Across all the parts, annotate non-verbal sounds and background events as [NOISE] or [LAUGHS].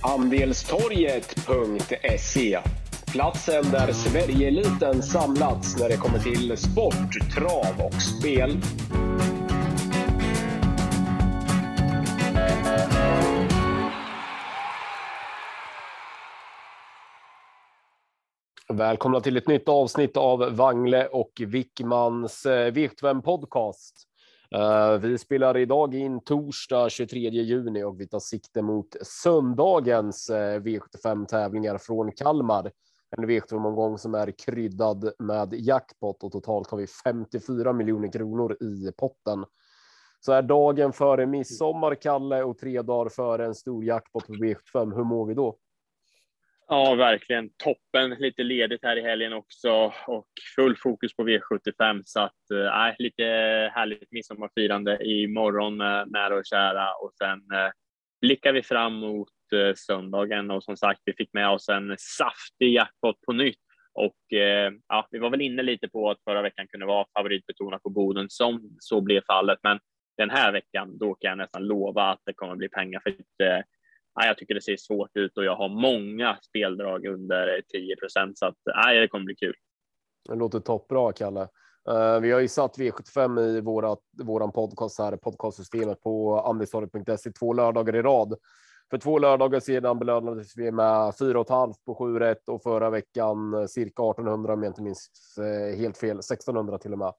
Andelstorget.se Platsen där Sverigeeliten samlats när det kommer till sport, trav och spel. Välkomna till ett nytt avsnitt av Wangle och Wickmans eh, Viktvän podcast. Eh, vi spelar idag in torsdag 23 juni och vi tar sikte mot söndagens eh, V75 tävlingar från Kalmar. En V75-omgång som är kryddad med jackpot och totalt har vi 54 miljoner kronor i potten. Så är dagen före midsommar, Kalle, och tre dagar före en stor jackpot på V75. Hur mår vi då? Ja, verkligen toppen. Lite ledigt här i helgen också och full fokus på V75 så att äh, lite härligt midsommarfirande imorgon med nära och kära och sen äh, blickar vi fram mot äh, söndagen och som sagt, vi fick med oss en saftig jackpot på nytt och äh, ja, vi var väl inne lite på att förra veckan kunde vara favoritbetonat på Boden som så blev fallet. Men den här veckan, då kan jag nästan lova att det kommer bli pengar för att jag tycker det ser svårt ut och jag har många speldrag under 10 procent så att nej, det kommer bli kul. Det låter toppbra, Kalle. Uh, vi har ju satt V75 i våra, våran podcast här, podcastsystemet på andelstorget.se två lördagar i rad. För två lördagar sedan belönades vi med 4,5 på 7 rätt och förra veckan eh, cirka 1800 om jag inte minns eh, helt fel, 1600 till och med.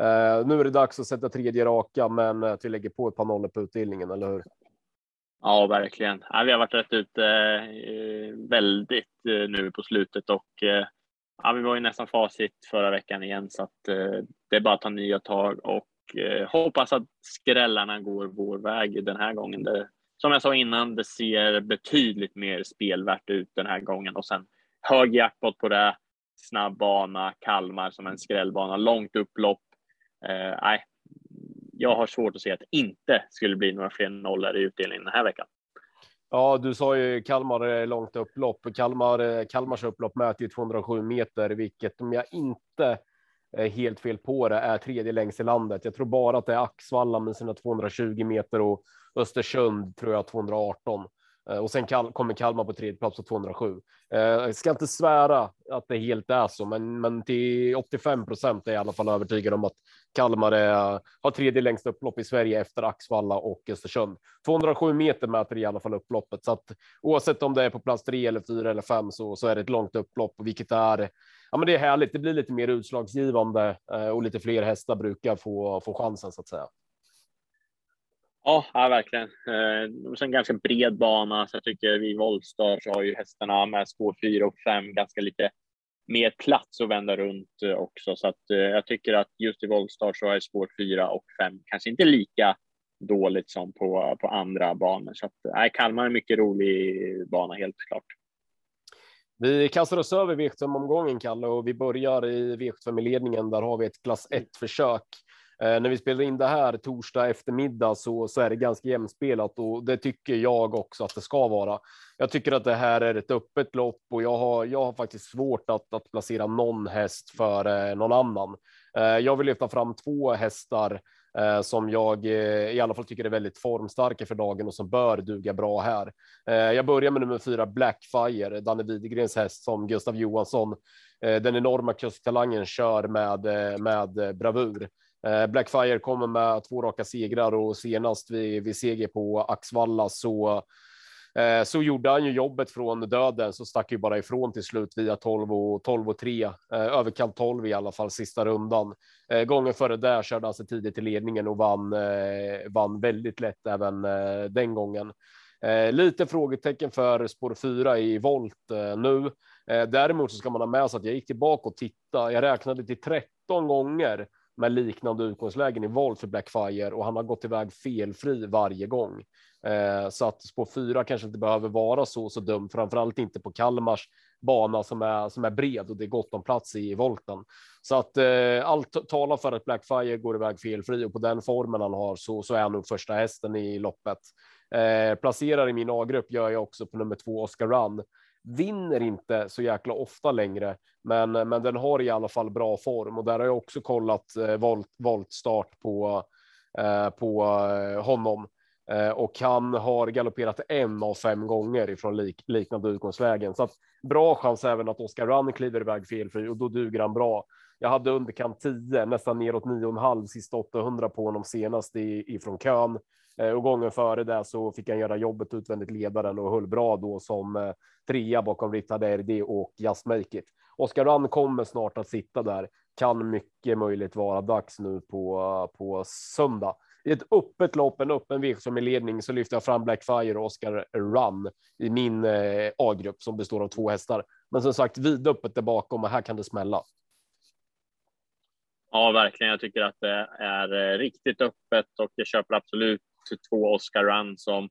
Uh, nu är det dags att sätta tredje raka, men att vi lägger på ett par nollor på utdelningen, eller hur? Ja, verkligen. Ja, vi har varit rätt ute eh, väldigt eh, nu på slutet och eh, ja, vi var ju nästan facit förra veckan igen så att det är bara att ta nya tag och hoppas att skrällarna går vår väg den här gången. Det, som jag sa innan, det ser betydligt mer spelvärt ut den här gången och sen hög jackpot på det, snabb bana, Kalmar som en skrällbana, långt upplopp. Eh, nej, jag har svårt att se att det inte skulle bli några fler nollor i utdelningen den här veckan. Ja, du sa ju Kalmar långt upplopp. Kalmar, eh, Kalmars upplopp mäter ju 207 meter, vilket om jag inte är helt fel på det är tredje längst i landet. Jag tror bara att det är Axvalla med sina 220 meter och Östersund tror jag 218. Eh, och sen kommer Kalmar på tredje plats på 207. Eh, jag ska inte svära att det helt är så, men, men till 85 procent är jag i alla fall övertygad om att Kalmar är, har tredje längsta upplopp i Sverige efter Axvalla och Östersund. 207 meter mäter i alla fall upploppet, så att oavsett om det är på plats tre eller fyra eller fem så, så är det ett långt upplopp, vilket är Ja, men det är härligt. Det blir lite mer utslagsgivande eh, och lite fler hästar brukar få, få chansen så att säga. Ja, ja verkligen. Eh, och sen ganska bred bana, så jag tycker vi Volstar så har ju hästarna med spår 4 och 5 ganska lite mer plats att vända runt eh, också, så att eh, jag tycker att just i Volstar så är spår 4 och 5 kanske inte lika dåligt som på, på andra banor. Så att, nej, Kalmar är en mycket rolig bana, helt klart. Vi kastar oss över V75-omgången, Kalle, och vi börjar i V75-ledningen. Där har vi ett klass 1-försök Eh, när vi spelar in det här torsdag eftermiddag så, så är det ganska jämspelat och det tycker jag också att det ska vara. Jag tycker att det här är ett öppet lopp och jag har, jag har faktiskt svårt att, att placera någon häst för eh, någon annan. Eh, jag vill lyfta fram två hästar eh, som jag eh, i alla fall tycker är väldigt formstarka för dagen och som bör duga bra här. Jag börjar med nummer fyra Blackfire, Danne Widegrens häst som Gustav Johansson, den enorma kusttalangen kör med, med bravur. Eh, Blackfire kommer med två raka segrar och senast vid, vid seger på Axvalla så eh, så gjorde han ju jobbet från döden så stack ju bara ifrån till slut via 12 och 12 och 3 eh, överkant 12 i alla fall sista rundan. Gången före där körde han sig tidigt i ledningen och vann vann väldigt lätt även den gången. Lite frågetecken för spår 4 i volt nu. Däremot så ska man ha med sig att jag gick tillbaka och tittade, Jag räknade till 13 gånger med liknande utgångslägen i volt för Blackfire och han har gått iväg felfri varje gång. Eh, så att spår fyra kanske inte behöver vara så så dum, framförallt inte på Kalmars bana som är som är bred och det är gott om plats i volten. Så att eh, allt talar för att Blackfire går iväg felfri och på den formen han har så, så är han nog första hästen i loppet. Eh, placerar i min A-grupp gör jag också på nummer två Oscar Run vinner inte så jäkla ofta längre, men, men den har i alla fall bra form och där har jag också kollat eh, volt, voltstart på, eh, på eh, honom. Eh, och han har galopperat en av fem gånger ifrån lik, liknande utgångslägen. Så att bra chans även att Oscar Run kliver iväg felfri och då duger han bra. Jag hade underkant 10, nästan neråt 9,5 sista 800 på honom senast i, ifrån kön. Eh, och gången före det så fick han göra jobbet utvändigt ledaren och höll bra då som eh, trea bakom Rita RD och Just Make It. Oskar Run kommer snart att sitta där. Kan mycket möjligt vara dags nu på, på söndag i ett öppet lopp, en öppen V75 i ledning så lyfter jag fram Blackfire och Oscar Run i min eh, A-grupp som består av två hästar. Men som sagt vidöppet där bakom och här kan det smälla. Ja, verkligen. Jag tycker att det är eh, riktigt öppet och jag köper absolut två Oscar Run som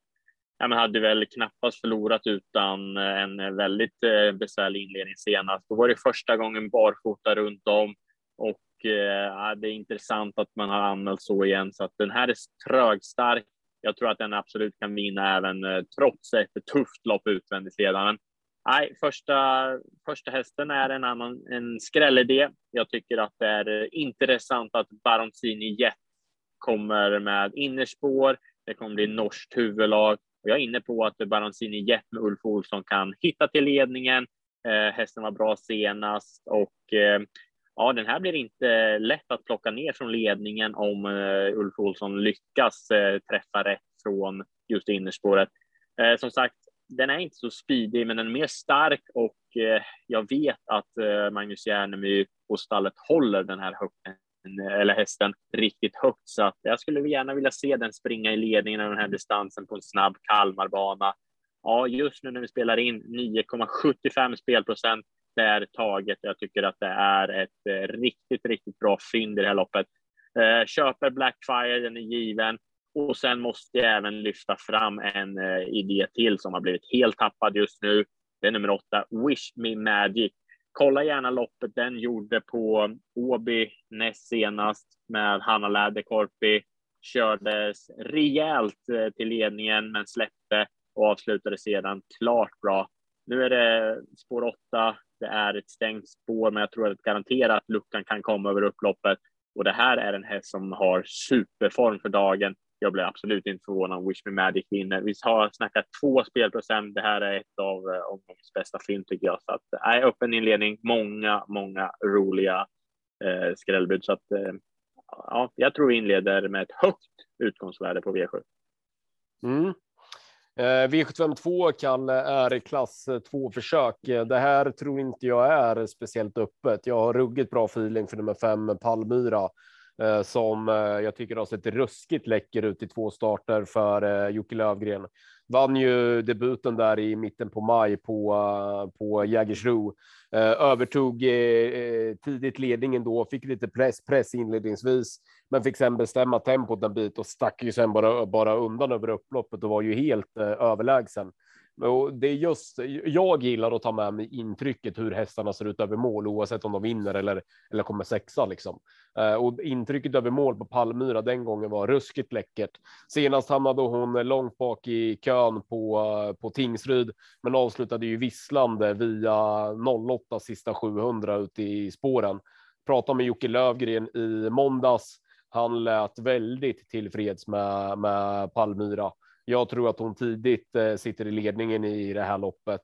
ja, men hade väl knappast förlorat utan eh, en eh, väldigt eh, besvärlig inledning senast. Då var det första gången barfota runt om och eh, det är intressant att man har anmält så igen. Så att den här är trögstark. Jag tror att den absolut kan vinna även eh, trots ett tufft lopp utvändigt ledaren. Nej, första, första hästen är en annan en skrällidé. Jag tycker att det är intressant att Baronzini Jet kommer med innerspår. Det kommer bli norskt huvudlag och jag är inne på att Baroncini Jet med Ulf Olsson kan hitta till ledningen. Eh, hästen var bra senast och eh, ja, den här blir inte lätt att plocka ner från ledningen om eh, Ulf Olsson lyckas eh, träffa rätt från just innerspåret. Eh, som sagt, den är inte så speedig, men den är mer stark och eh, jag vet att eh, Magnus Järnemy och stallet håller den här högt, eller hästen riktigt högt, så att jag skulle gärna vilja se den springa i ledningen av den här distansen på en snabb Kalmarbana. Ja, just nu när vi spelar in 9,75 spelprocent det är taget. Jag tycker att det är ett eh, riktigt, riktigt bra fynd i det här loppet. Eh, köper Blackfire, den är given. Och sen måste jag även lyfta fram en eh, idé till som har blivit helt tappad just nu. Det är nummer åtta, Wish Me Magic. Kolla gärna loppet den gjorde på Åby näst senast med Hanna Läderkorpi. Kördes rejält eh, till ledningen men släppte och avslutade sedan klart bra. Nu är det spår åtta. Det är ett stängt spår, men jag tror att garanterat att luckan kan komma över upploppet. Och det här är en häst som har superform för dagen. Jag blir absolut inte förvånad om Wish Me Magic vinner. Vi har snackat två spelprocent. Det här är ett av eh, omgångens bästa film tycker jag. Så att, eh, nej, öppen inledning, många, många roliga eh, skrällbud. Så att, eh, ja, jag tror vi inleder med ett högt utgångsvärde på V7. Mm. Eh, V752 Kalle eh, är klass 2 försök. Det här tror inte jag är speciellt öppet. Jag har ruggigt bra feeling för nummer fem Palmyra Eh, som eh, jag tycker har sett ruskigt läcker ut i två starter för eh, Jocke Lövgren. Vann ju debuten där i mitten på maj på på Jägersro. Övertog tidigt ledningen då, fick lite press press inledningsvis men fick sen bestämma tempot en bit och stack ju sen bara, bara undan över upploppet och var ju helt överlägsen. Och det är just, jag gillar att ta med mig intrycket hur hästarna ser ut över mål oavsett om de vinner eller, eller kommer sexa liksom. Eh, och intrycket över mål på Palmyra den gången var ruskigt läckert. Senast hamnade hon långt bak i kön på, på Tingsryd, men avslutade ju visslande via 08 sista 700 ute i spåren. Pratade med Jocke Lövgren i måndags han lät väldigt tillfreds med, med Palmyra. Jag tror att hon tidigt eh, sitter i ledningen i det här loppet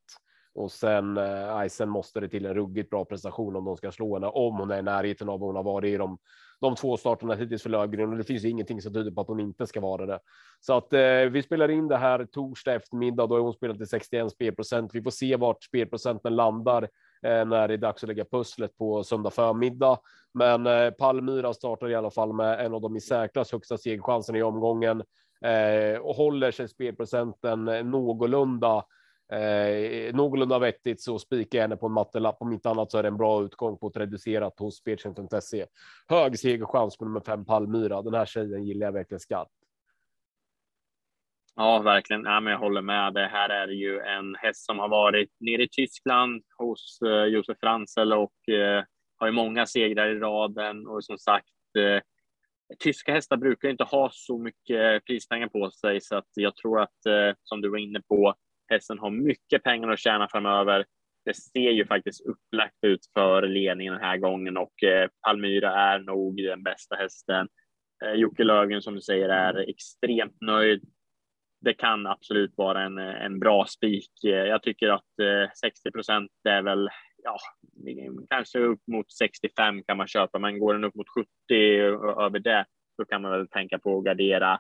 och sen, eh, sen måste det till en ruggigt bra prestation om de ska slå henne, om hon är i närheten av vad hon har varit i de, de två starterna hittills för Löfgren och det finns ingenting som tyder på att hon inte ska vara det. Så att eh, vi spelar in det här torsdag eftermiddag, då är hon spelat till 61 spelprocent. Vi får se vart spelprocenten landar Eh, när det är dags att lägga pusslet på söndag förmiddag. Men eh, Palmyra startar i alla fall med en av de i särklass högsta segchanserna i omgången Eh, och håller sig spelprocenten någorlunda Eh, någorlunda vettigt så spikar jag henne på en mattelapp. Om inte annat så är det en bra utgång på ett reducerat hos speltjänst.se. Hög segerchans på nummer fem Palmyra. Den här tjejen gillar jag verkligen skarpt. Ja, verkligen. Ja, men jag håller med. Det här är ju en häst som har varit nere i Tyskland hos eh, Josef Franzel och eh, har ju många segrar i raden och som sagt eh, tyska hästar brukar inte ha så mycket prispengar på sig så att jag tror att eh, som du var inne på hästen har mycket pengar att tjäna framöver. Det ser ju faktiskt upplagt ut för ledningen den här gången och eh, Palmyra är nog den bästa hästen. Eh, Jocke Lögen som du säger är extremt nöjd det kan absolut vara en, en bra spik. Jag tycker att 60 procent är väl, ja, kanske upp mot 65 kan man köpa, men går den upp mot 70 över det, så kan man väl tänka på att gardera.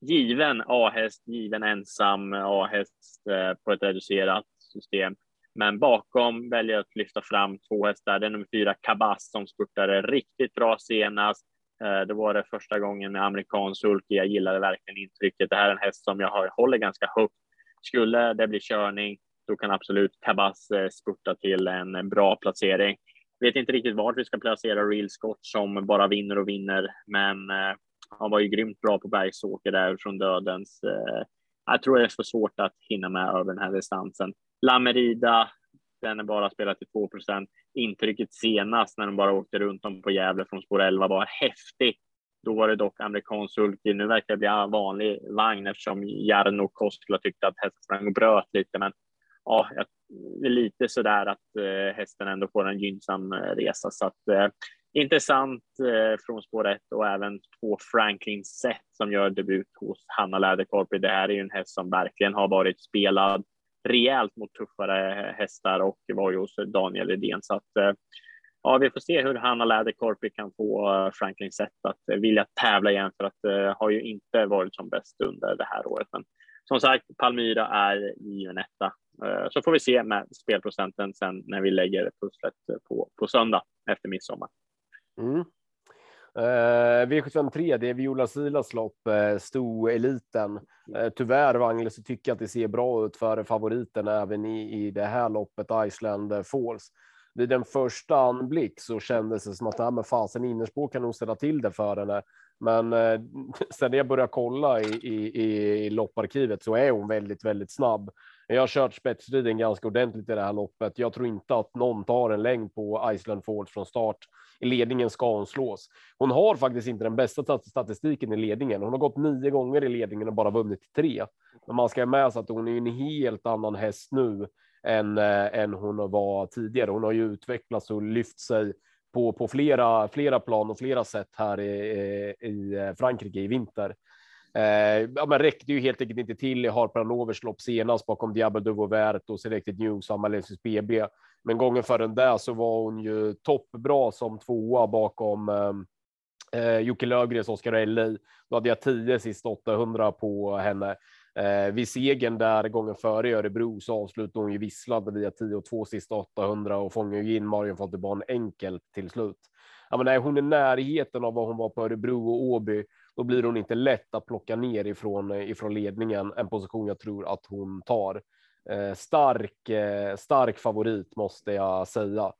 Given A-häst, given ensam A-häst eh, på ett reducerat system. Men bakom väljer jag att lyfta fram två hästar. Det är nummer fyra Kabas som spurtade riktigt bra senast. Eh, det var det första gången med amerikansk sulky. Jag gillade verkligen intrycket. Det här är en häst som jag håller ganska högt. Skulle det bli körning, då kan absolut Tabas eh, spurta till en bra placering. Vet inte riktigt vart vi ska placera Real Scott som bara vinner och vinner, men eh, han var ju grymt bra på bergsåker där från dödens. Eh, jag tror det är för svårt att hinna med över den här distansen. Lamerida, den är bara spelat till 2% Intrycket senast när de bara åkte runt om på Gävle från spår 11 var häftigt. Då var det dock amerikansk sulky. Nu verkar det bli en vanlig vagn eftersom Jarno Koskela tyckte att hästen sprang och bröt lite. Men ja, lite så där att eh, hästen ändå får en gynnsam eh, resa. Så att, eh, intressant eh, från spår 1 och även två Franklin Set som gör debut hos Hanna Läderkorpi. Det här är ju en häst som verkligen har varit spelad rejält mot tuffare eh, hästar och var ju hos Daniel Edén. Så att eh, ja, vi får se hur Hanna Läderkorpi kan få eh, Franklin Sett att eh, vilja tävla igen för att det har ju inte varit som bäst under det här året. Men som sagt, Palmyra är given etta. Eh, så får vi se med spelprocenten sen när vi lägger pusslet på, på söndag efter midsommar. Mm. Eh, V753, det är Viola Silas lopp, eh, sto-eliten. Eh, tyvärr, Wangel, så tycker jag att det ser bra ut för favoriten även i, i det här loppet, Iceland eh, Falls. Vid den första anblick så kändes det som att det här med fasen innerspår kan nog ställa till det för henne. Men eh, [LAUGHS] sen jag började kolla i, i, i lopparkivet så är hon väldigt, väldigt snabb. Jag har kört spetstiden ganska ordentligt i det här loppet. Jag tror inte att någon tar en längd på Iceland Ford från start. I ledningen ska hon slås. Hon har faktiskt inte den bästa statistiken i ledningen. Hon har gått nio gånger i ledningen och bara vunnit tre. Men man ska ha med sig att hon är en helt annan häst nu än, äh, än hon var tidigare. Hon har ju utvecklats och lyft sig på, på flera, flera plan och flera sätt här i, eh, i eh, Frankrike i vinter. Eh, ja, men räckte ju helt enkelt inte till i Harper Lovers lopp senast bakom Diablo de Vauvert och Selected News och Amalensis BB. Men gången före där så var hon ju toppbra som tvåa bakom eh, eh Jocke Löfgrens Oscar LA. Då hade jag 10 sista 800 på henne. Eh, vid segern där gången före i Örebro så avslutade hon ju visslande via 10 och 2 sista 800 och fångade ju in Marion Fonteban enkelt till slut. Ja, men är hon i närheten av vad hon var på Örebro och Åby då blir hon inte lätt att plocka ner ifrån, eh, ifrån ledningen. En position jag tror att hon tar. Eh, stark, eh, stark favorit måste jag säga.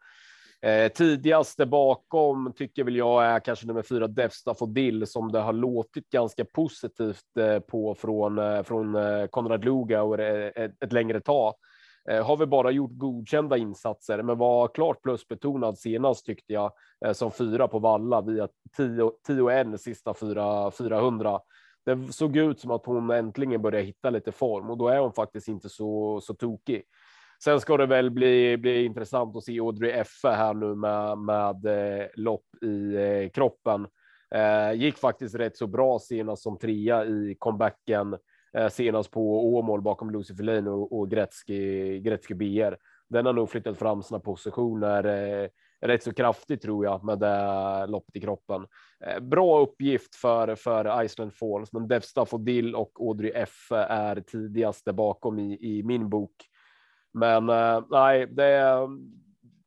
Eh, tidigaste bakom tycker väl jag är kanske nummer fyra Defsta Fodil som det har låtit ganska positivt eh, på från eh, från eh, Konrad Luga och ett, ett längre tag. Eh, har vi bara gjort godkända insatser, men var klart plusbetonad senast tyckte jag eh, som fyra på valla via 10-1 sista 4 400. Det såg ut som att hon äntligen började hitta lite form och då är hon faktiskt inte så så tokig. Sen ska det väl bli, bli intressant att se Audrey Effe här nu med, med eh, lopp i eh, kroppen. Eh, gick faktiskt rätt så bra senast som trea i comebacken Eh, Eh, senast på Åmål bakom Lucy Lane och, och Gretzky, Gretzky BR. Den har nog flyttat fram sina positioner eh, rätt så kraftigt tror jag med det loppet i kroppen. Eh, bra uppgift för för Iceland Falls, men Devstaff och Dill och Audrey F är tidigaste bakom i, i min bok. Men eh, nej, det är,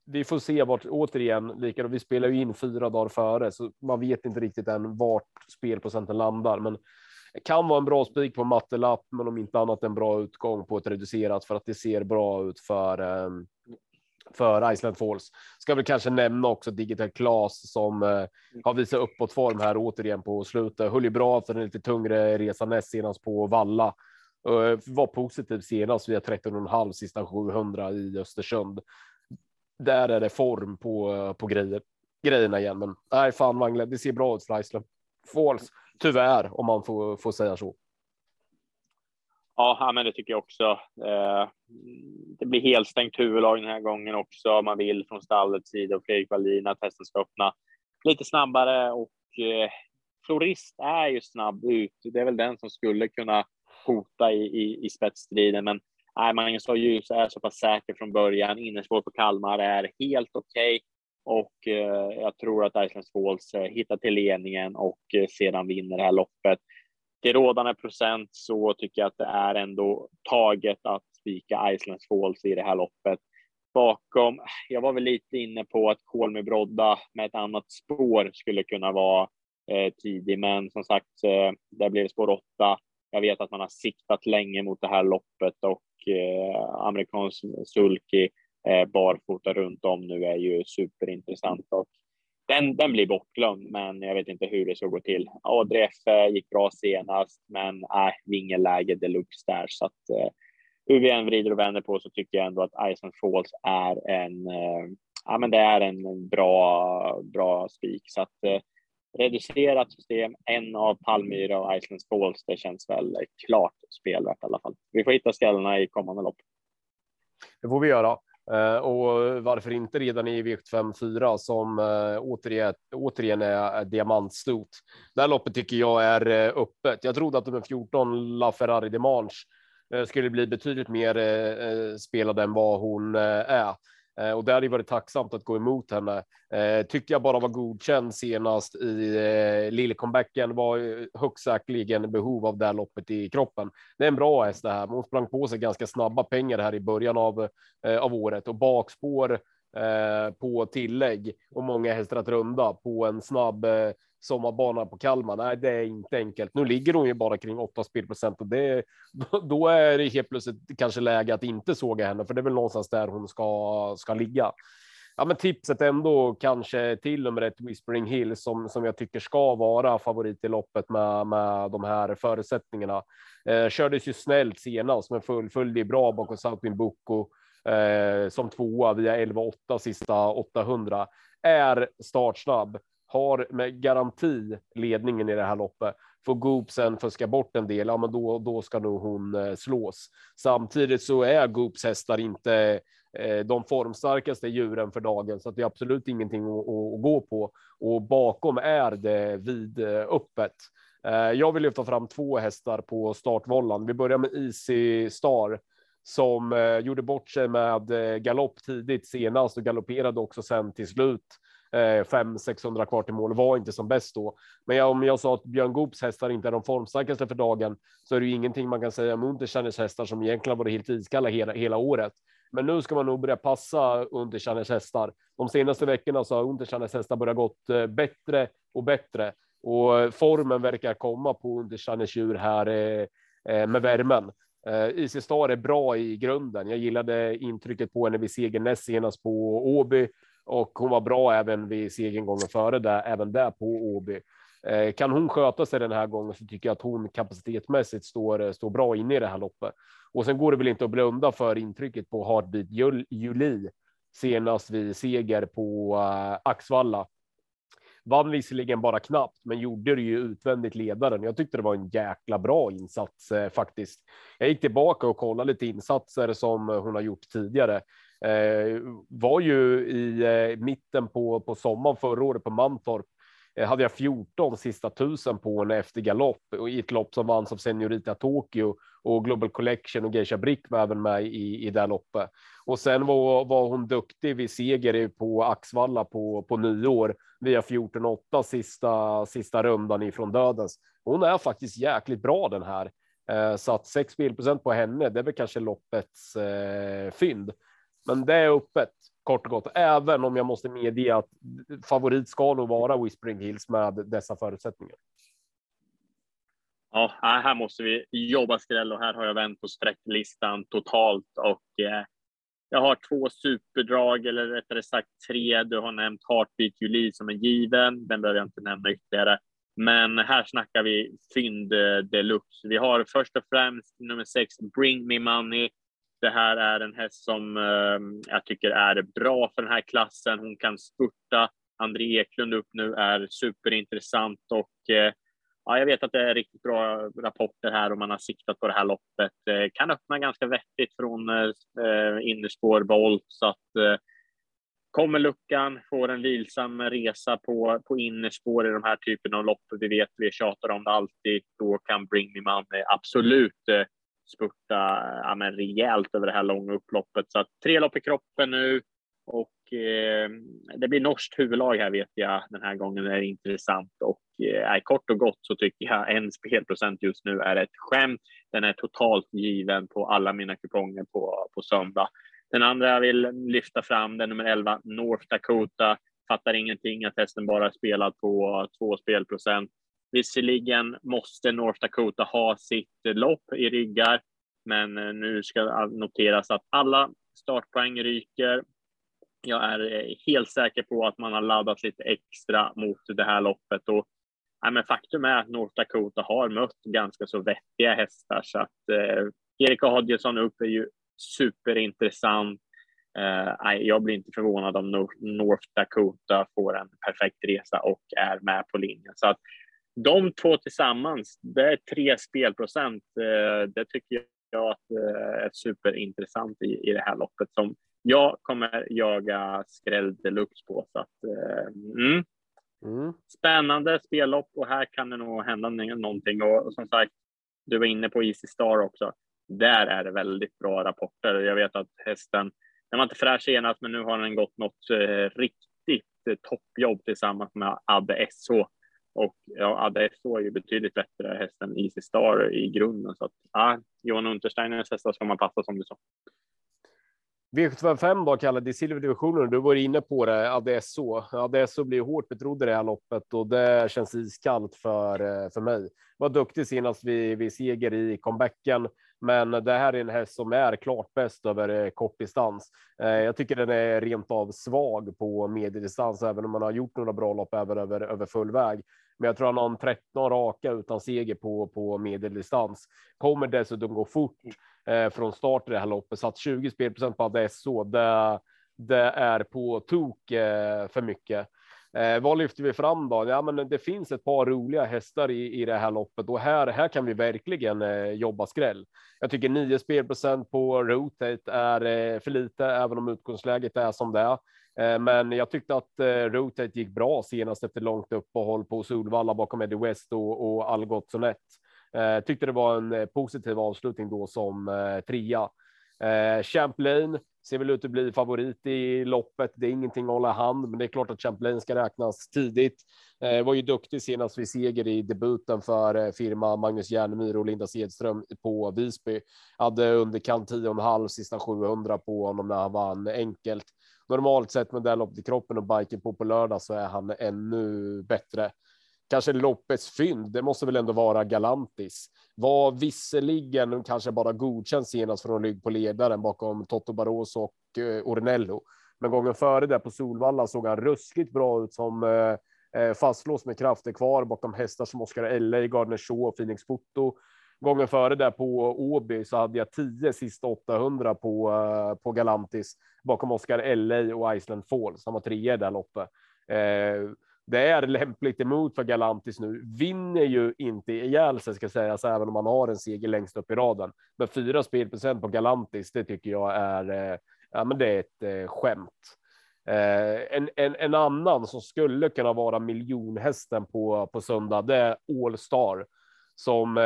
vi får se vart återigen likadant. Vi spelar ju in fyra dagar före, så man vet inte riktigt än vart spelprocenten landar, men kan vara en bra spik på mattelapp, men om inte annat en bra utgång på ett reducerat för att det ser bra ut för eh, för Iceland Falls. Ska väl kanske nämna också Digital Class som eh, har visat uppåt form här återigen på slutet. Höll ju bra för en lite tungre resa näst senast på Valla. Eh, var positiv senast via 13,5 sista 700 i Östersund. Där är det form på på grejer grejerna igen, men nej, fan Wangle, det ser bra ut för Iceland Falls. Tyvärr, om man får, får säga så. Ja, men det tycker jag också. Eh, det blir helt stängt huvudlag den här gången också. Man vill från stallets sida och Fredrik Wallin att hästen ska öppna lite snabbare och eh, Florist är ju snabb ut. Det är väl den som skulle kunna hota i, i, i spetsstriden. Men nej, Magnus har ljus är så pass säker från början. Innerspår på Kalmar är helt okej. Okay. Och eh, jag tror att Icelands Falls eh, hittar till ledningen och eh, sedan vinner det här loppet. Till rådande procent så tycker jag att det är ändå taget att spika Icelands Falls i det här loppet. Bakom, jag var väl lite inne på att Kolmi Brodda med ett annat spår skulle kunna vara eh, tidig, men som sagt, eh, där blev det spår åtta. Jag vet att man har siktat länge mot det här loppet och eh, amerikansk sulky eh, barfota runt om nu är ju superintressant och den, den blir bortglömd, men jag vet inte hur det ska gå till. ADF gick bra senast, men äh, läge deluxe där så att eh, hur vi än vrider och vänder på så tycker jag ändå att Ice and Falls är en, eh, ja, men det är en bra, bra spik så att eh, reducerat system, en av Palmyra och Icelands Falls, det känns väl klart spelvärt i alla fall. Vi får hitta skallarna i kommande lopp. Det får vi göra. Eh, och varför inte redan i V75 som eh, återigen, återigen är diamantstort. Det här loppet tycker jag är eh, öppet. Jag trodde att nummer 14 La Ferrari Demanche skulle bli betydligt mer spelad än vad hon är. Eh, och det hade varit tacksamt att gå emot henne. Eh, tyckte jag bara var godkänd senast i eh, lillcomebacken var högst säkerligen behov av det här loppet i kroppen. Det är en bra häst det här. Hon sprang på sig ganska snabba pengar här i början av eh, av året och bakspår eh, på tillägg och många hästar att runda på en snabb eh, sommarbanan på Kalmar. Nej, det är inte enkelt. Nu ligger hon ju bara kring 8 spelprocent och det [LAUGHS] då är det helt plötsligt kanske läge att inte såga henne, för det är väl någonstans där hon ska ska ligga. Ja, men tipset ändå kanske till nummer ett Whispering Hill som som jag tycker ska vara favorit i loppet med med de här förutsättningarna. Eh, kördes ju snällt senast, men fullföljde bra bakom Southwind Boko eh, som tvåa via 11-8 sista 800 är startsnabb har med garanti ledningen i det här loppet. Får Goop sen fuska bort en del, ja, men då, då ska nog hon eh, slås. Samtidigt så är Goops hästar inte eh, de formstarkaste djuren för dagen, så att det är absolut ingenting att, att, gå på. Och bakom är det vid eh. Jag vill lyfta fram två hästar på startvollan. Vi börjar med Easy Star som eh, gjorde bort sig med eh, galopp tidigt senast och galopperade också sen till slut 500-600 kvar till mål var inte som bäst då. Men om jag sa att Björn Goops hästar inte är de formstarkaste för dagen så är det ju ingenting man kan säga om Unterstjerners hästar som egentligen varit helt iskalla hela, hela året. Men nu ska man nog börja passa Unterstjerners hästar. De senaste veckorna så har Unterstjerners hästar börjat gått eh, bättre och bättre och eh, formen verkar komma på Unterstjerners djur här eh, eh med värmen. IC Star är bra i grunden. Jag gillade intrycket på henne vid segern näst senast på Åby och hon var bra även vid segern gången före där, även där på Åby. Eh, kan hon sköta sig den här gången så tycker jag att hon kapacitetmässigt står, eh, står bra inne i det här loppet. Och sen går det väl inte att blunda för intrycket på Heartbeat Juli, senast vid seger på uh, Axvalla. Vann visserligen bara knappt, men gjorde det ju utvändigt ledaren. Jag tyckte det var en jäkla bra insats eh, faktiskt. Jag gick tillbaka och kollade lite insatser som hon har gjort tidigare. Eh, var ju i eh, mitten på, på sommaren förra året på Mantorp. Eh, hade jag 14 sista tusen på henne efter galopp och i ett lopp som vanns av Seniorita Tokyo och Global Collection och Geisha Brick var även med i, i det loppet. Och sen var, var hon duktig vid seger på Axvalla på, på nyår via 14-8 sista, sista rundan ifrån dödens. Hon är faktiskt jäkligt bra den här. Eh, Så att 6 spelprocent på henne, det är väl kanske loppets eh, fynd. Men det är öppet kort och gott, även om jag måste medge att favorit ska nog vara Whispering Hills med dessa förutsättningar. Ja, här måste vi jobba skräll och här har jag vänt på sträcklistan totalt och eh, jag har två superdrag eller rättare sagt tre. Du har nämnt Heartbeat Julie som en given. Den behöver jag inte nämna ytterligare. Men här snackar vi fynd eh, deluxe. Vi har först och främst nummer sex, Bring Me Money det här är en häst som eh, jag tycker är bra för den här klassen. Hon kan spurta. André Eklund upp nu är superintressant och eh, ja, jag vet att det är riktigt bra rapporter här och man har siktat på det här loppet. Eh, kan öppna ganska vettigt från eh, innerspår Bolt så att eh, kommer luckan, får en vilsam resa på, på innerspår i de här typen av lopp. Vi vet, vi tjatar om det alltid. Då kan Bring Me Money absolut eh, spurta ja, men rejält över det här långa upploppet. Så att tre lopp i kroppen nu och eh, det blir norskt huvudlag här vet jag den här gången. Det är intressant och eh, kort och gott så tycker jag en spelprocent just nu är ett skämt. Den är totalt given på alla mina kuponger på, på söndag. Den andra jag vill lyfta fram, den nummer 11, North Dakota. Fattar ingenting att hästen bara spelat på två spelprocent. Visserligen måste North Dakota ha sitt lopp i ryggar, men eh, nu ska noteras att alla startpoäng ryker. Jag är eh, helt säker på att man har laddat lite extra mot det här loppet och ja, men faktum är att North Dakota har mött ganska så vettiga hästar så att eh, Erik Adielsson upp är ju superintressant. Eh, jag blir inte förvånad om North Dakota får en perfekt resa och är med på linjen. Så att de två tillsammans, det är tre spelprocent. Uh, det tycker jag att, uh, är superintressant i, i det här loppet som jag kommer jaga skräll deluxe på. Så att, mm. Mm. Spännande spellopp och här kan det nog hända någonting. Och, och som sagt, du var inne på Easy Star också där är det väldigt bra rapporter. Jag vet att hästen, den var inte fräsch senast, men nu har den gått något eh, riktigt eh, toppjobb tillsammans med Adde SH. Och ja, Adde SH är ju betydligt bättre häst än Easy Star i grunden. Så att ja, Johan Untersteiners hästar ska man passa som du sa. V755 då Kalle, det är silverdivisionen. Du var inne på det. Adesso. Adesso blir hårt betrodd i det här loppet och det känns iskallt för eh, för mig. Var duktig senast vid, vid seger i comebacken, men det här är en häst som är klart bäst över eh, kort kortdistans. Eh, jag tycker den är rent av svag på medeldistans, även om man har gjort några bra lopp även över över full väg. Men jag tror han har en 13 raka utan seger på på medeldistans. Kommer dessutom gå fort eh, från start i det här loppet så att 20 spelprocent på Adesso. Det, det är på tok eh, för mycket. Eh, vad lyfter vi fram då? Ja, men det finns ett par roliga hästar i, i det här loppet och här, här kan vi verkligen eh, jobba skräll. Jag tycker 9 spelprocent på Rotate är eh, för lite, även om utgångsläget är som det är. Eh, men jag tyckte att eh, Rotate gick bra senast efter långt uppehåll på Solvalla bakom Eddie West och, och Algot Sonett. Eh, tyckte det var en positiv avslutning då som trea. Champlain ser väl ut att bli favorit i loppet. Det är ingenting att hålla hand, men det är klart att Champlain ska räknas tidigt. Eh, var ju duktig senast vid seger i debuten för eh, firma Magnus Järnemyr och Linda Sedström på Visby. Hade underkant 10,5 sista 700 på honom när han vann enkelt. Normalt sett med det loppet i kroppen och biken på på lördag så är han ännu bättre kanske loppets fynd. Det måste väl ändå vara Galantis. Var visserligen kanske bara godkänd senast från rygg på ledaren bakom Toto Barroso och eh, Ornello. Men gången före där på Solvalla såg han ruskigt bra ut som eh, eh fastlås fastlåst med krafter kvar bakom hästar som Oscar LA, Gardner Shaw och Phoenix Foto. Gången före där på Åby så hade jag 10 sista 800 på eh, på Galantis bakom Oscar LA och Iceland Falls. Han var trea i det loppet. Eh, det är lämpligt emot för Galantis nu. Vinner ju inte ihjäl sig ska sägas, även om man har en seger längst upp i raden. Men fyra spelprocent på Galantis, det tycker jag är. Eh, ja, men det är ett eh, skämt. Eh, en, en, en annan som skulle kunna vara miljonhästen på på söndag, det är All Star som eh,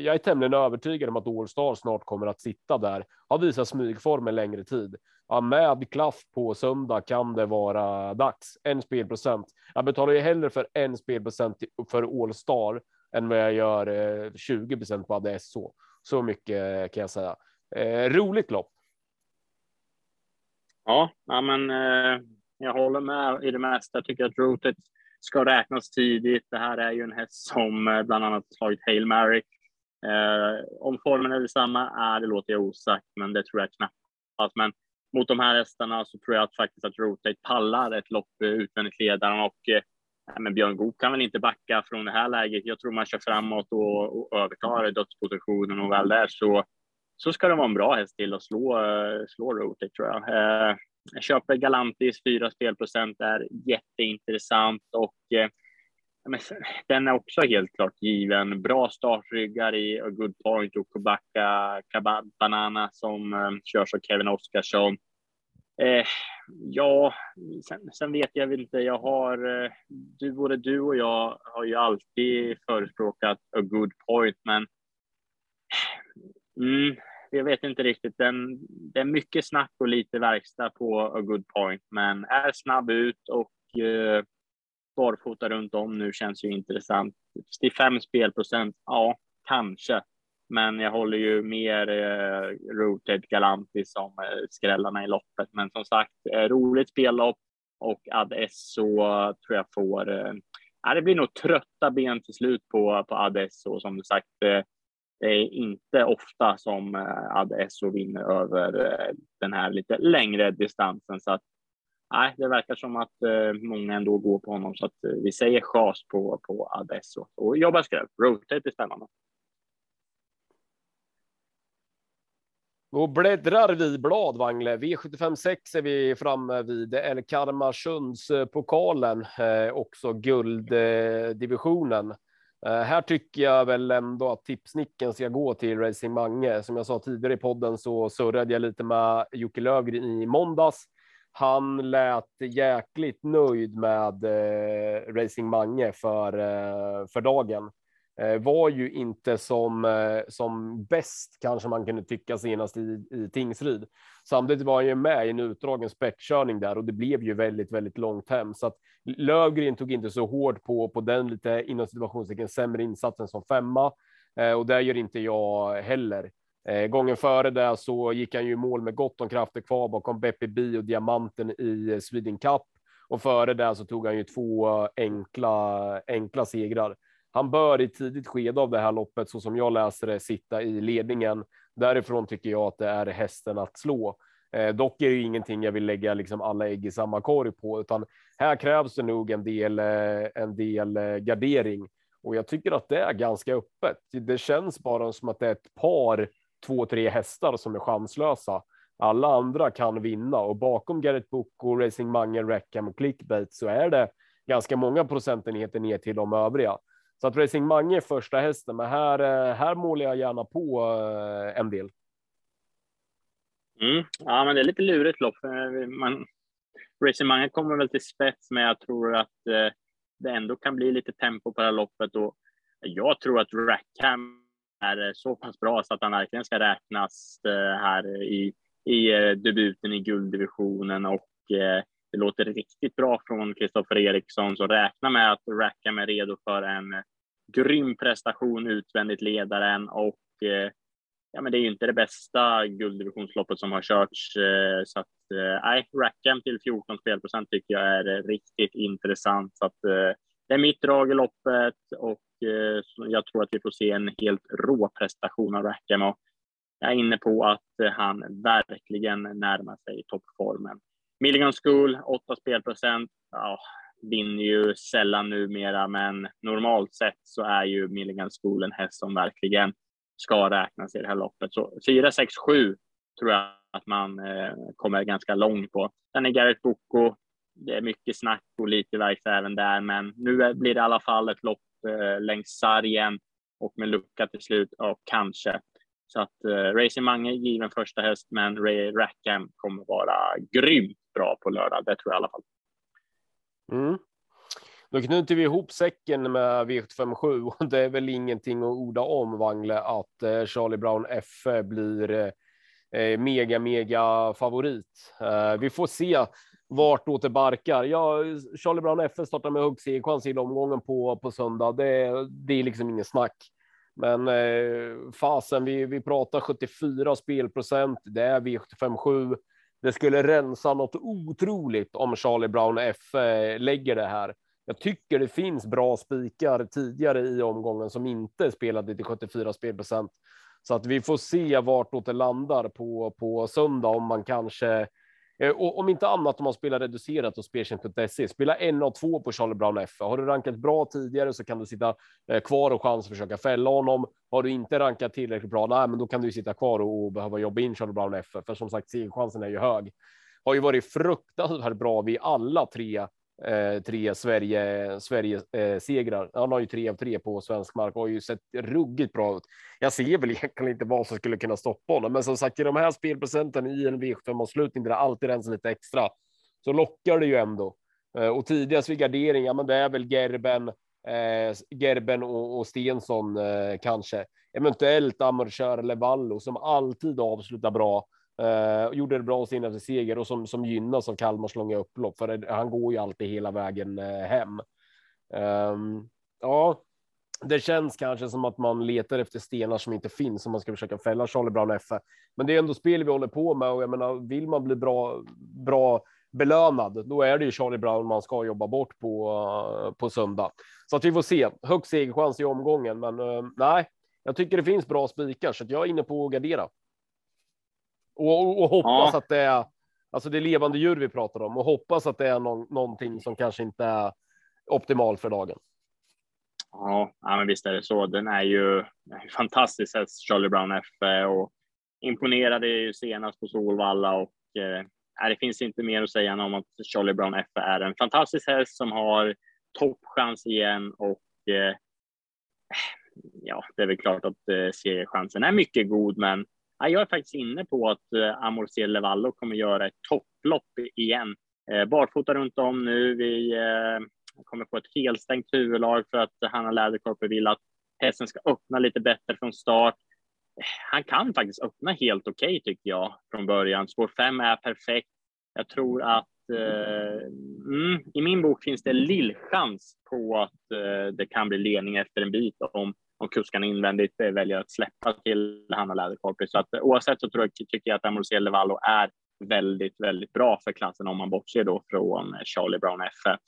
jag är tämligen övertygad om att Allstar snart kommer att sitta där. Har visat smygform en längre tid. Ja, med klaff på söndag kan det vara dags. En spelprocent. Jag betalar ju hellre för en spelprocent för Allstar, än vad jag gör eh, 20 procent på ADSO. Så mycket kan jag säga. Eh, roligt lopp. Ja, ja men eh, jag håller med i det mesta. Jag tycker att Rotet ska räknas tidigt. Det här är ju en häst som eh, bland annat slagit Hail Mary. Eh, om formen är detsamma, är det låter jag osagt, men det tror jag knappast. Men mot de här hästarna så tror jag att faktiskt att Rotate pallar ett lopp eh, utvändigt ledaren och eh, men Björn Goop kan väl inte backa från det här läget. Jag tror man kör framåt och, och övertar dödspositionen och väl där så, så ska det vara en bra häst till att slå, eh, slå Rotate tror jag. Jag köper Galantis, 4 spelprocent är jätteintressant och eh, men, den är också helt klart given. Bra startryggar i A Good Point och Kobacka Banana som eh, körs av Kevin Oskarsson. Eh, ja, sen, sen, vet jag inte. Jag har, eh, du, både du och jag har ju alltid förespråkat a good point, men mm, jag vet inte riktigt. Den, det är mycket snack och lite verkstad på a good point, men är snabb ut och eh, barfota runt om nu känns ju intressant. 65 spelprocent, ja, kanske. Men jag håller ju mer eh, Rooted Galanti som eh, skrällarna i loppet. Men som sagt, eh, roligt spellopp och Ad Esso eh, tror jag får. Eh, det blir nog trötta ben till slut på, på Ad Esso. Som sagt, eh, det är inte ofta som eh, Adesso vinner över eh, den här lite längre distansen. Så att, nej, det verkar som att eh, många ändå går på honom. Så att vi säger chas på, på Adesso Och jobbar skräp. Rotate är spännande. Då bläddrar vi blad, Wangle. V756 är vi framme vid. El Kalmarsunds-pokalen, eh, också gulddivisionen. Eh, Eh, här tycker jag väl ändå att tipsnicken ska gå till Racing Mange. Som jag sa tidigare i podden så surrade jag lite med Jocke Lövgren i måndags. Han lät jäkligt nöjd med eh, Racing Mange för, eh, för dagen. Eh, var ju inte som, eh, som bäst kanske man kunde tycka senast i, i Tingsryd. Samtidigt var han ju med i en utdragen spetskörning där och det blev ju väldigt, väldigt långt hem så att Lövgren tog inte så hårt på på den lite inom situationstecken sämre insatsen som femma eh, och det gör inte jag heller. Eh, gången före det så gick han ju i mål med gott om krafter kvar bakom Beppe Bi och Diamanten i Sweden Cup och före det så tog han ju två enkla enkla segrar. Han bör i tidigt skede av det här loppet, så som jag läser det, sitta i ledningen. Därifrån tycker jag att det är hästen att slå. Eh, dock är det ingenting jag vill lägga liksom alla ägg i samma korg på, utan här krävs det nog en del, eh, en del eh, gardering och jag tycker att det är ganska öppet. Det känns bara som att det är ett par, två, tre hästar som är chanslösa. Alla andra kan vinna och bakom Garrett Book och Racing Mange, Rackham och Clickbait så är det ganska många procentenheter ner till de övriga. Så att Racing Mange är första hästen, men här, eh, här målar jag gärna på eh, en del. Mm. Ja, men det är lite lurigt lopp. Eh, man, Racing Mange kommer väl till spets, men jag tror att det ändå kan bli lite tempo på det här loppet och jag tror att Rackham är så pass bra så att han verkligen ska räknas här i, i debuten i gulddivisionen och det låter riktigt bra från Kristoffer Eriksson, så räkna med att Rackham är redo för en eh, grym prestation utvändigt ledaren och eh, ja, men det är ju inte det bästa gulddivisionsloppet som har körts. Eh, så att nej, Rackham till 14 spelprocent tycker jag är riktigt intressant. Så att det är mitt drag i loppet och jag tror att vi får se en helt rå prestation av Rackham och jag är inne på att han verkligen närmar sig toppformen. Milligan School, 8 spelprocent. Ja, vinner ju sällan numera, men normalt sett så är ju Milligan School en häst som verkligen ska räknas i det här loppet. Så 4, 6, 7 tror jag att man eh, kommer ganska långt på. Sen är Garrett Boko. Det är mycket snack och lite verkstad även där, men nu blir det i alla fall ett lopp eh, längs sargen och med lucka till slut och kanske. Så att eh, Racing Mange given första häst, men Ray Rackham kommer vara grymt bra på lördag. Det tror jag i alla fall. Mm. Då knyter vi ihop säcken med V757 och det är väl ingenting att orda om Wangle att eh, Charlie Brown F blir eh, eh, mega, mega favorit. Vi får se vart åt det barkar. Ja, Charlie Brown F startar med hög segerchans i omgången på på söndag. Det, det är liksom ingen snack. Men eh, fasen, vi, vi pratar 74 spelprocent. Det är V757. Det skulle rensa något otroligt om Charlie Brown F eh, lägger det här. Jag tycker det finns bra spikar tidigare i omgången som inte spelade till 74 spelprocent. Så att vi får se vart det landar på, på söndag om man kanske Eh, Eh, och om inte annat om man spelar reducerat och speltjänst.se. Spela en av två på Charlie Brown F. Har du rankat bra tidigare så kan du sitta eh, kvar och chans att försöka fälla honom. Har du inte rankat tillräckligt bra, nej, men då kan du sitta kvar och behöva jobba in Charlie Brown F. För som sagt, chansen är ju hög. Har ju varit fruktansvärt bra vid alla tre eh, tre Sverige, Sverige eh, segrar. Han har ju tre av tre på svensk mark och har ju sett ruggigt bra ut. Jag ser väl [LAUGHS] egentligen inte vad som skulle kunna stoppa honom, men som sagt, i de här spelprocenten i en V75 avslutning där det alltid rensar lite extra så lockar det ju ändå. Eh, och tidigast vid gardering, ja, men det är väl Gerben, eh, Gerben och, och Stensson eh, kanske. Eventuellt Amerkör eller Vallo som alltid avslutar bra. Eh, gjorde det bra senaste seger och som, som gynnas av Kalmars långa upplopp, för det, han går ju alltid hela vägen eh, hem. Um, ja, det känns kanske som att man letar efter stenar som inte finns om man ska försöka fälla Charlie Brown F. Men det är ändå spel vi håller på med och jag menar, vill man bli bra, bra belönad, då är det ju Charlie Brown man ska jobba bort på, eh, på söndag. Så att vi får se. Högst segerchans i omgången, men eh, nej, jag tycker det finns bra spikar så att jag är inne på att gardera. Och, och hoppas ja. att det är alltså det är levande djur vi pratar om och hoppas att det är någon, någonting som kanske inte är optimal för dagen. Ja, ja men visst är det så. Den är ju fantastisk häst, Charlie Brown F och imponerade ju senast på Solvalla och eh, det finns inte mer att säga om att Charlie Brown F är en fantastisk häst som har toppchans igen och eh, ja, det är väl klart att eh, seriechansen är mycket god, men jag är faktiskt inne på att eh, Amorcier Levallo kommer göra ett topplopp igen. Eh, barfota runt om nu. Vi eh, kommer få ett helstängt huvudlag för att Hanna Läderkorpe vill att hästen ska öppna lite bättre från start. Han kan faktiskt öppna helt okej okay, tycker jag från början. Spår 5 är perfekt. Jag tror att eh, mm, i min bok finns det lillchans på att eh, det kan bli ledning efter en bit om om kuskarna invändigt eh, väljer att släppa till Hanna Läderkorpi. Så att eh, oavsett så tror jag, tycker jag att Amorcier Levallo är väldigt, väldigt bra för klassen om man bortser då från eh, Charlie Brown F.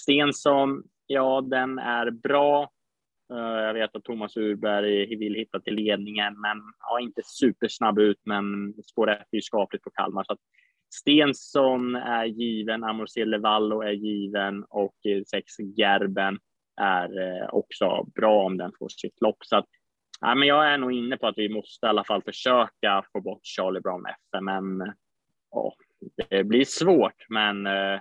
Stensson, ja, den är bra. Jag vet att Thomas Urberg vill hitta till ledningen, men ja, inte supersnabb ut, men spår är ju skapligt på Kalmar. Så att Stensson är given, Amorcier Levallo är given och sex Gerben är eh, också bra om den får sitt lopp. Så att, ja, men jag är nog inne på att vi måste i alla fall försöka få bort Charlie Brown F. Men ja, det blir svårt, men eh,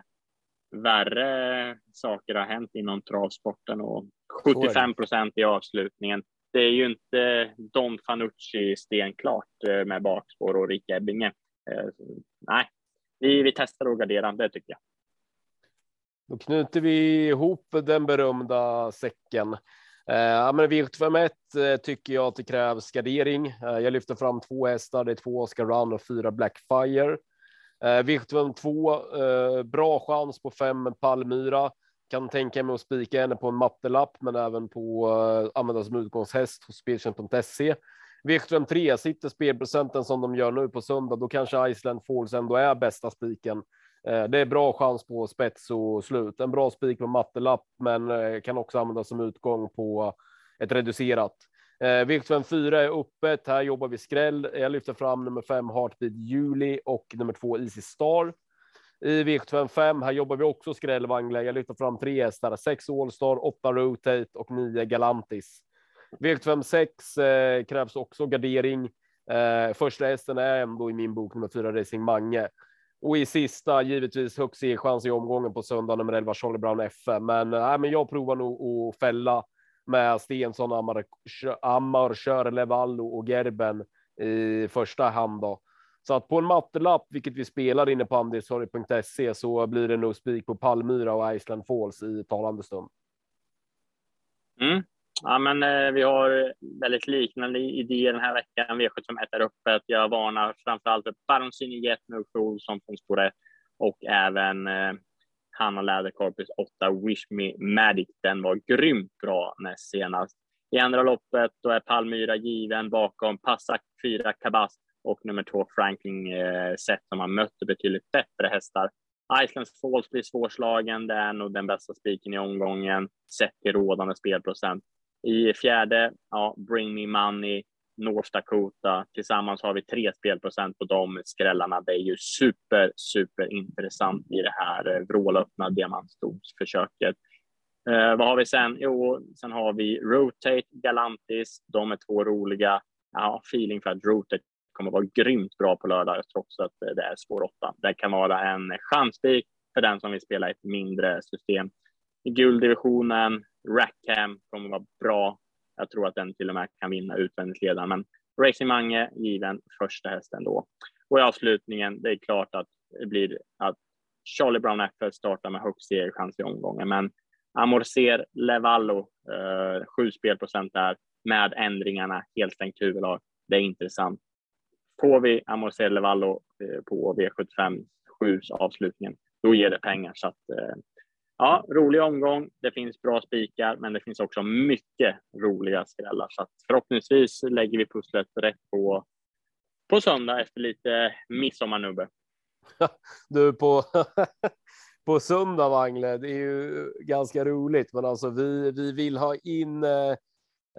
värre saker har hänt inom travsporten och 75 procent i avslutningen. Det är ju inte Don Fanucci stenklart eh, med bakspår och Rick Ebbinge. Eh, nej, vi, vi testar att gardera, det tycker jag. Då knyter vi ihop den berömda säcken. Eh, ja, men V751 eh, tycker jag att det krävs gardering. Eh, jag lyfter fram två hästar. Det är två Oscar Run och fyra Blackfire. Eh, V752 eh, bra chans på fem Palmyra. Kan tänka mig att spika henne på en mattelapp, men även på eh, använda som utgångshäst hos speltjänst.se. V753 sitter spelprocenten som de gör nu på söndag, då kanske Iceland Falls ändå är bästa spiken. Eh, det är bra chans på spets och slut. En bra spik på mattelapp, men eh, kan också användas som utgång på ett reducerat. Eh, v 4 är öppet. Här jobbar vi skräll. Jag lyfter fram nummer fem Heartbeat Juli och nummer två Easy Star. I V75 här jobbar vi också skräll Wangle. Jag lyfter fram tre hästar, sex Allstar, åtta Rotate och nio Galantis. V76 eh, krävs också gardering. Eh, första hästen är ändå i min bok nummer fyra Racing Mange. Och i sista givetvis högst chans i omgången på söndag nummer 11 Charlie Brown FM. Men, äh, men jag provar nog att fälla med Stensson, Ammar, Ammar Kör, Levallo och Gerben i första hand. Då. Så att på en mattelapp, vilket vi spelar inne på andelstorg.se, så blir det nog spik på Palmyra och Iceland Falls i talande stund. Mm. Ja, men eh, vi har väldigt liknande idéer den här veckan. V751 är öppet. Jag varnar framför allt för Baroncini Jet med Ulf Olsson från spår 1 och även eh, Hanna Läderkorpis 8 Wish Me Magic. Den var grymt bra näst senast. I andra loppet då är Palmyra given bakom Passak 4 Kabas och nummer två Franklin eh, Sett som har mött betydligt bättre hästar. Islands Falls blir svårslagen. Det är nog den bästa spiken i omgången sett till rådande spelprocent. I fjärde, ja, Bring Me Money, North Dakota. Tillsammans har vi tre spelprocent på de skrällarna. Det är ju super, super intressant i det här eh, vrålöppna diamantstolsförsöket. Eh, vad har vi sen? Jo, sen har vi Rotate, Galantis. De är två roliga. Ja, feeling för att Rotate kommer vara grymt bra på lördag trots att eh, det är spår åtta. Det kan vara en chansspik för den som vill spela ett mindre system. I gulddivisionen, Rackham kommer vara bra. Jag tror att den till och med kan vinna utvändigt ledaren, men Racing Mange given första hästen då. Och i avslutningen, det är klart att det blir att Charlie Brown FL startar med högst segerchans i omgången, men Amorcer Levallo, eh, sju spelprocent där med ändringarna, helt stängt huvudlag. Det är intressant. Får vi Amorcer Levallo eh, på V75 7 avslutningen, då ger det pengar. Så att, eh, ja, rolig omgång. Det finns bra spikar, men det finns också mycket roliga skrällar. Så att förhoppningsvis lägger vi pusslet rätt på, på söndag efter lite midsommarnubbe. Du, på, [LAUGHS] på söndag, Wangle, det är ju ganska roligt, men alltså vi, vi vill ha in eh,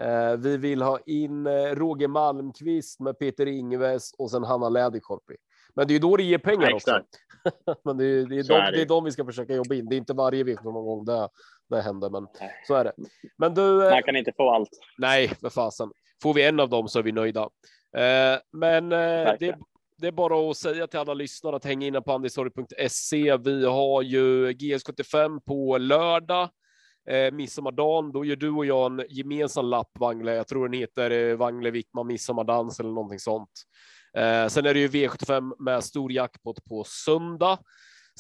eh vi vill ha in eh, Roger Malmqvist med Peter Ingves och sen Hanna Läderkorpi. Men det är ju då det ger pengar ja, också. [LAUGHS] men det är, det, är de, är det. det är de vi ska försöka jobba in. Det är inte varje vecka någon gång det, det händer, men nej. så är det. Men du. Eh, Man kan inte få allt. Nej, för fasen. Får vi en av dem så är vi nöjda. Eh, men eh, det, det är bara att säga till alla lyssnare att hänga inne på andistorg.se. Vi har ju GS75 på lördag. Eh, midsommardagen, då gör du och jag en gemensam lapp, Wangle. Jag tror den heter eh, Wangle Wickman midsommardans eller någonting sånt. Eh, sen är det ju V75 med stor jackpot på söndag.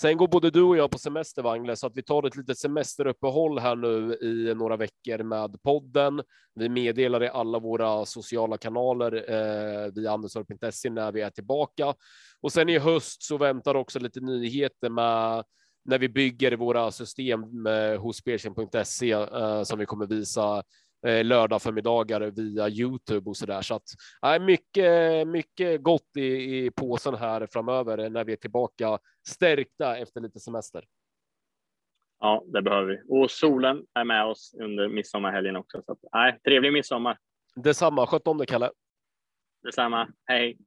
Sen går både du och jag på semester, Wangle, så att vi tar ett litet semesteruppehåll här nu i några veckor med podden. Vi meddelar i alla våra sociala kanaler eh, via anderstorp.se när vi är tillbaka. Och sen i höst så väntar också lite nyheter med när vi bygger våra system eh, hos spelchen.se eh, som vi kommer visa eh, lördag förmiddagar via Youtube och så där. Så att äh, mycket, mycket gott i, i påsen här framöver när vi är tillbaka stärkta efter lite semester. Ja, det behöver vi. Och solen är med oss under midsommarhelgen också. Så att, nej, trevlig midsommar. Detsamma. Sköt om dig, Kalle. Detsamma. Hej.